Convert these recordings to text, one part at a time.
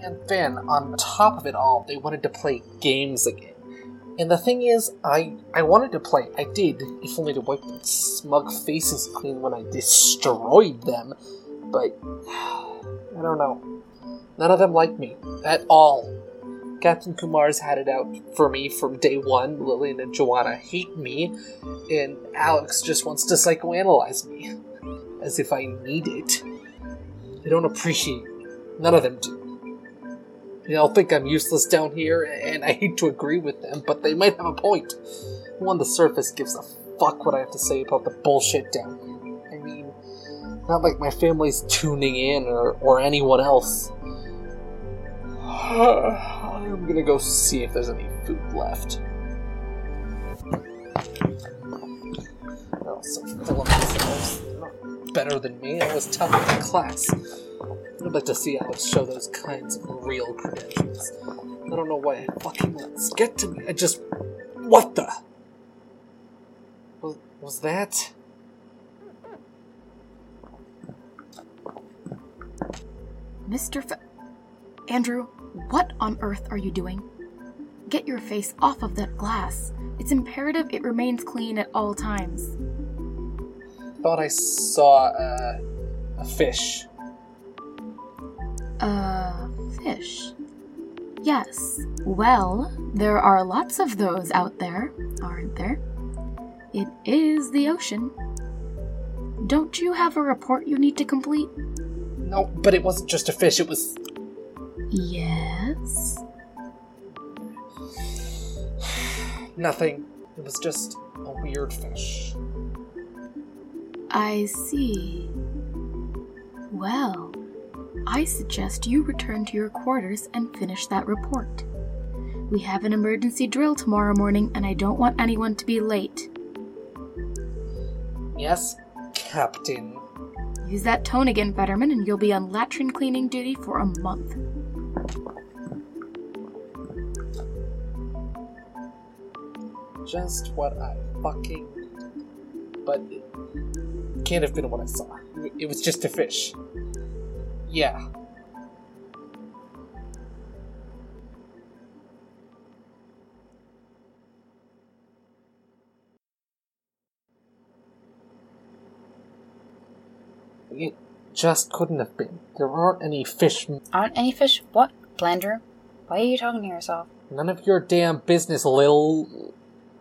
And then, on top of it all, they wanted to play games again. And the thing is, I I wanted to play. I did, if only to wipe their smug faces clean when I destroyed them. But I don't know. None of them like me at all. Captain Kumar's had it out for me from day one. Lillian and Joanna hate me, and Alex just wants to psychoanalyze me, as if I need it. They don't appreciate me. None of them do. They all think I'm useless down here, and I hate to agree with them, but they might have a point. Who on the surface gives a fuck what I have to say about the bullshit down here? I mean, not like my family's tuning in or, or anyone else. I'm gonna go see if there's any food left. So better than me. I was of the class. I'd like to see Alex show those kinds of real credentials. I don't know why it fucking lets get to me. I just. What the? Was, was that? Mr. F- Andrew, what on earth are you doing? Get your face off of that glass. It's imperative it remains clean at all times. Thought I saw uh, a fish. Uh, fish. Yes. Well, there are lots of those out there, aren't there? It is the ocean. Don't you have a report you need to complete? No, but it wasn't just a fish. It was Yes. nothing. It was just a weird fish. I see. Well, I suggest you return to your quarters and finish that report. We have an emergency drill tomorrow morning, and I don't want anyone to be late. Yes, Captain. Use that tone again, Fetterman, and you'll be on latrine cleaning duty for a month. Just what I fucking. But it can't have been what I saw. It was just a fish. Yeah. It just couldn't have been. There aren't any fish. Aren't any fish? What? Blandrew? Why are you talking to yourself? None of your damn business, Lil.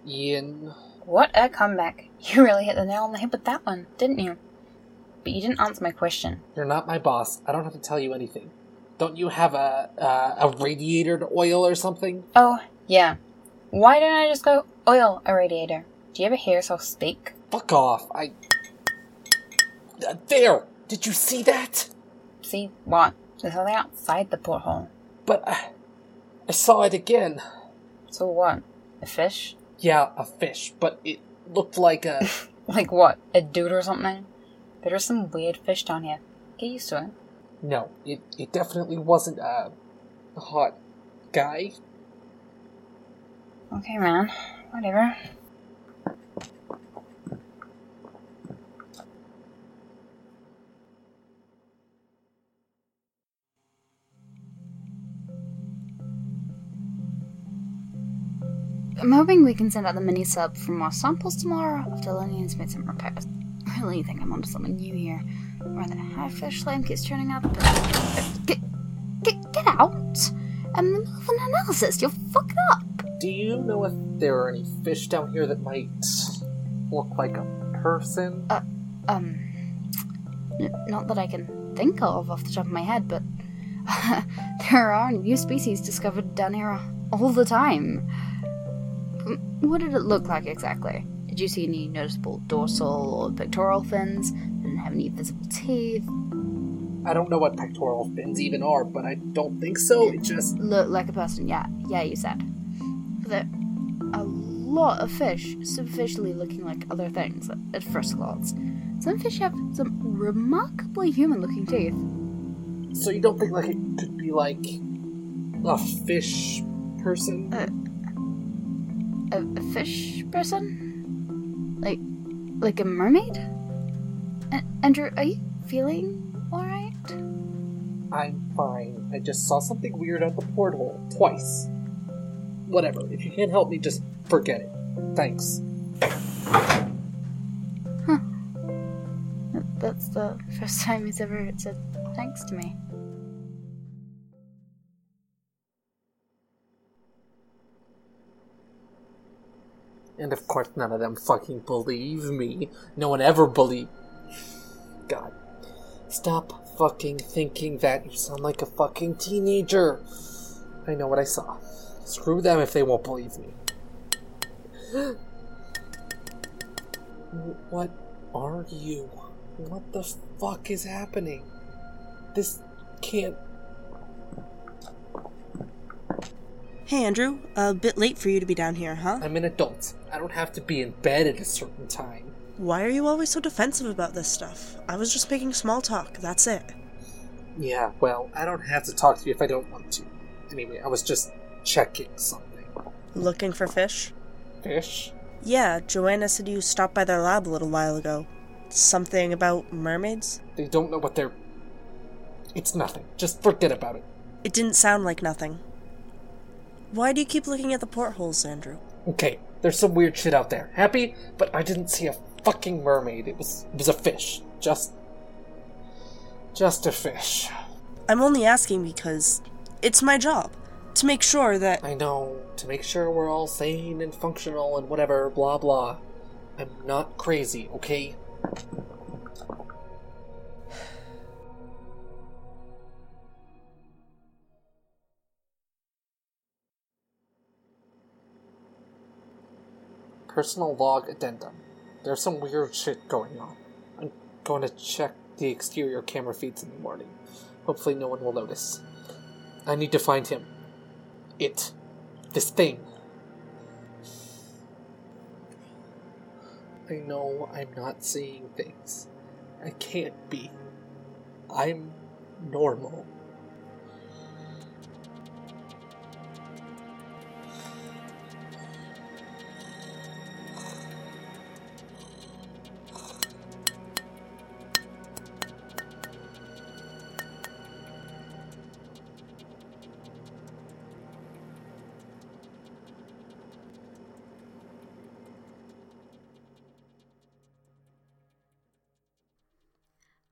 Ian. What a comeback. You really hit the nail on the head with that one, didn't you? But you didn't answer my question. You're not my boss. I don't have to tell you anything. Don't you have a uh, a radiator oil or something? Oh, yeah. Why don't I just go oil a radiator? Do you ever hear yourself speak? Fuck off. I. Uh, there! Did you see that? See what? There's something outside the porthole. But I, I saw it again. So what? A fish? Yeah, a fish, but it looked like a. Like what? A dude or something? There are some weird fish down here. Get used to it. no, it, it definitely wasn't a hot guy. Okay, man. Whatever. I'm hoping we can send out the mini sub for more samples tomorrow after Lillian's made some repairs. I really think I'm onto something new here. Where the hagfish slime keeps turning up. Get, get, get out! I'm in the middle of an analysis. You'll fuck it up. Do you know if there are any fish down here that might look like a person? Um, n- not that I can think of off the top of my head, but there are new species discovered down here all the time. Mm, What did it look like exactly? Did you see any noticeable dorsal or pectoral fins? Didn't have any visible teeth. I don't know what pectoral fins even are, but I don't think so. It just. looked like a person. Yeah, yeah, you said. There a lot of fish superficially looking like other things at, first glance. Some fish have some remarkably human-looking teeth. So you don't think like it could be like a fish person? Uh, a, a fish person? Like, like a mermaid? A- Andrew, are you feeling alright? I'm fine. I just saw something weird at the porthole twice. Whatever. If you can't help me, just forget it. Thanks. That- That's the first time he's ever said thanks to me. And of course, none of them fucking believe me. No one ever believed. God. Stop fucking thinking that. You sound like a fucking teenager. I know what I saw. Screw them if they won't believe me. what are you? What the fuck is happening? This can't. Hey, Andrew. A bit late for you to be down here, huh? I'm an adult. I don't have to be in bed at a certain time. Why are you always so defensive about this stuff? I was just making small talk, that's it. Yeah, well, I don't have to talk to you if I don't want to. Anyway, I was just checking something. Looking for fish? Fish? Yeah, Joanna said you stopped by their lab a little while ago. Something about mermaids? They don't know what they're. It's nothing. Just forget about it. It didn't sound like nothing. Why do you keep looking at the portholes, Andrew? Okay, there's some weird shit out there. Happy? But I didn't see a fucking mermaid. It was it was a fish. Just just a fish. I'm only asking because it's my job to make sure that. I know, to make sure we're all sane and functional and whatever, blah blah. I'm not crazy, okay? Personal log addendum. There's some weird shit going on. I'm going to check the exterior camera feeds in the morning. Hopefully, no one will notice. I need to find him. It. This thing. I know I'm not seeing things. I can't be. I'm normal.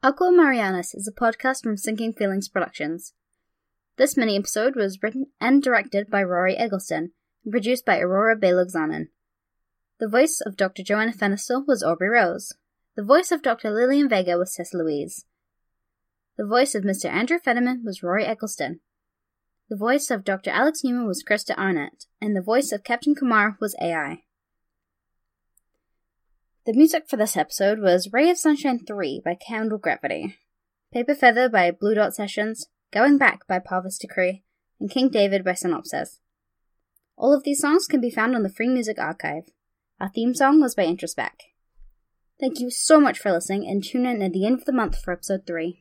Aqua Marianis is a podcast from Sinking Feelings Productions. This mini episode was written and directed by Rory Eggleston and produced by Aurora Bailuxanen. The voice of Dr. Joanna Fenistel was Aubrey Rose. The voice of Dr. Lillian Vega was Tessa Louise. The voice of Mr. Andrew Fetterman was Rory Eggleston. The voice of Dr. Alex Newman was Krista Arnett, and the voice of Captain Kumar was AI. The music for this episode was Ray of Sunshine 3 by Candle Gravity, Paper Feather by Blue Dot Sessions, Going Back by Parvis Decree, and King David by Synopsis. All of these songs can be found on the Free Music Archive. Our theme song was by Introspec. Thank you so much for listening and tune in at the end of the month for episode 3.